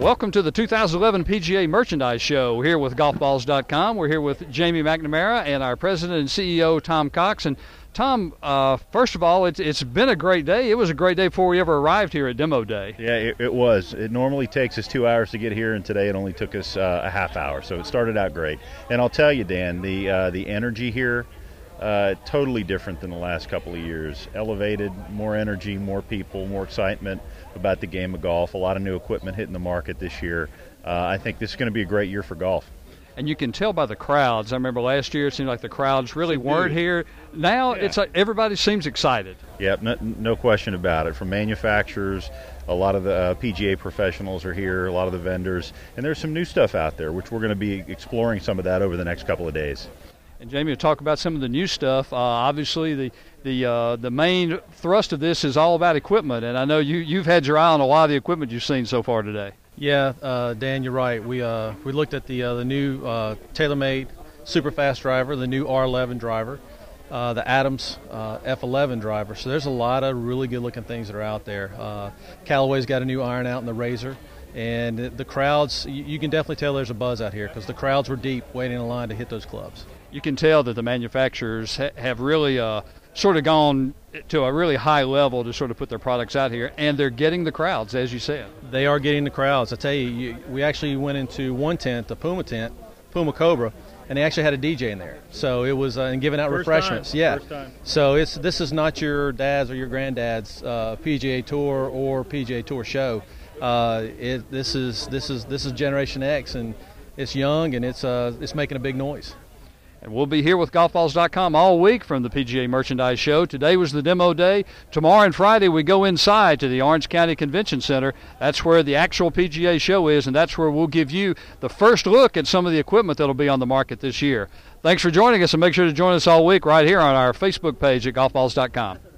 Welcome to the 2011 PGA Merchandise Show here with golfballs.com. We're here with Jamie McNamara and our president and CEO, Tom Cox. And Tom, uh, first of all, it's, it's been a great day. It was a great day before we ever arrived here at Demo Day. Yeah, it, it was. It normally takes us two hours to get here, and today it only took us uh, a half hour. So it started out great. And I'll tell you, Dan, the uh, the energy here uh, totally different than the last couple of years. Elevated, more energy, more people, more excitement about the game of golf. A lot of new equipment hitting the market this year. Uh, I think this is going to be a great year for golf. And you can tell by the crowds. I remember last year it seemed like the crowds really weren't here. Now Yeah. it's like everybody seems excited. Yep, no, no question about it. From manufacturers, a lot of the uh, PGA professionals are here, a lot of the vendors, and there's some new stuff out there, which we're going to be exploring some of that over the next couple of days. And Jamie will talk about some of the new stuff. Uh, obviously, the the uh, the main thrust of this is all about equipment, and I know you you've had your eye on a lot of the equipment you've seen so far today. Yeah, uh, Dan, you're right. We uh, we looked at the uh, the new uh, TaylorMade super fast driver, the new R11 driver, uh, the Adams uh, F11 driver. So there's a lot of really good looking things that are out there. Callaway's got a new iron out in the RAZR, and the, the crowds. You, you can definitely tell there's a buzz out here because the crowds were deep, waiting in line to hit those clubs. You can tell that the manufacturers ha- have really uh, sort of gone to a really high level to sort of put their products out here, and they're getting the crowds, as you said. They are getting the crowds. I tell you, you we actually went into one tent, the Puma tent, Puma Cobra, and they actually had a DJ in there. So it was uh, and giving out First refreshments. time. Yeah. First time. So it's this is not your dad's or your granddad's uh, PGA Tour or PGA Tour show. Uh, it, this is this is this is Generation X, and it's young and it's uh, it's making a big noise. And we'll be here with golfballs.com all week from the PGA Merchandise Show. Today was the demo day. Tomorrow and Friday we go inside to the Orange County Convention Center. That's where the actual PGA show is, and that's where we'll give you the first look at some of the equipment that'll be on the market this year. Thanks for joining us, and make sure to join us all week right here on our Facebook page at golfballs.com.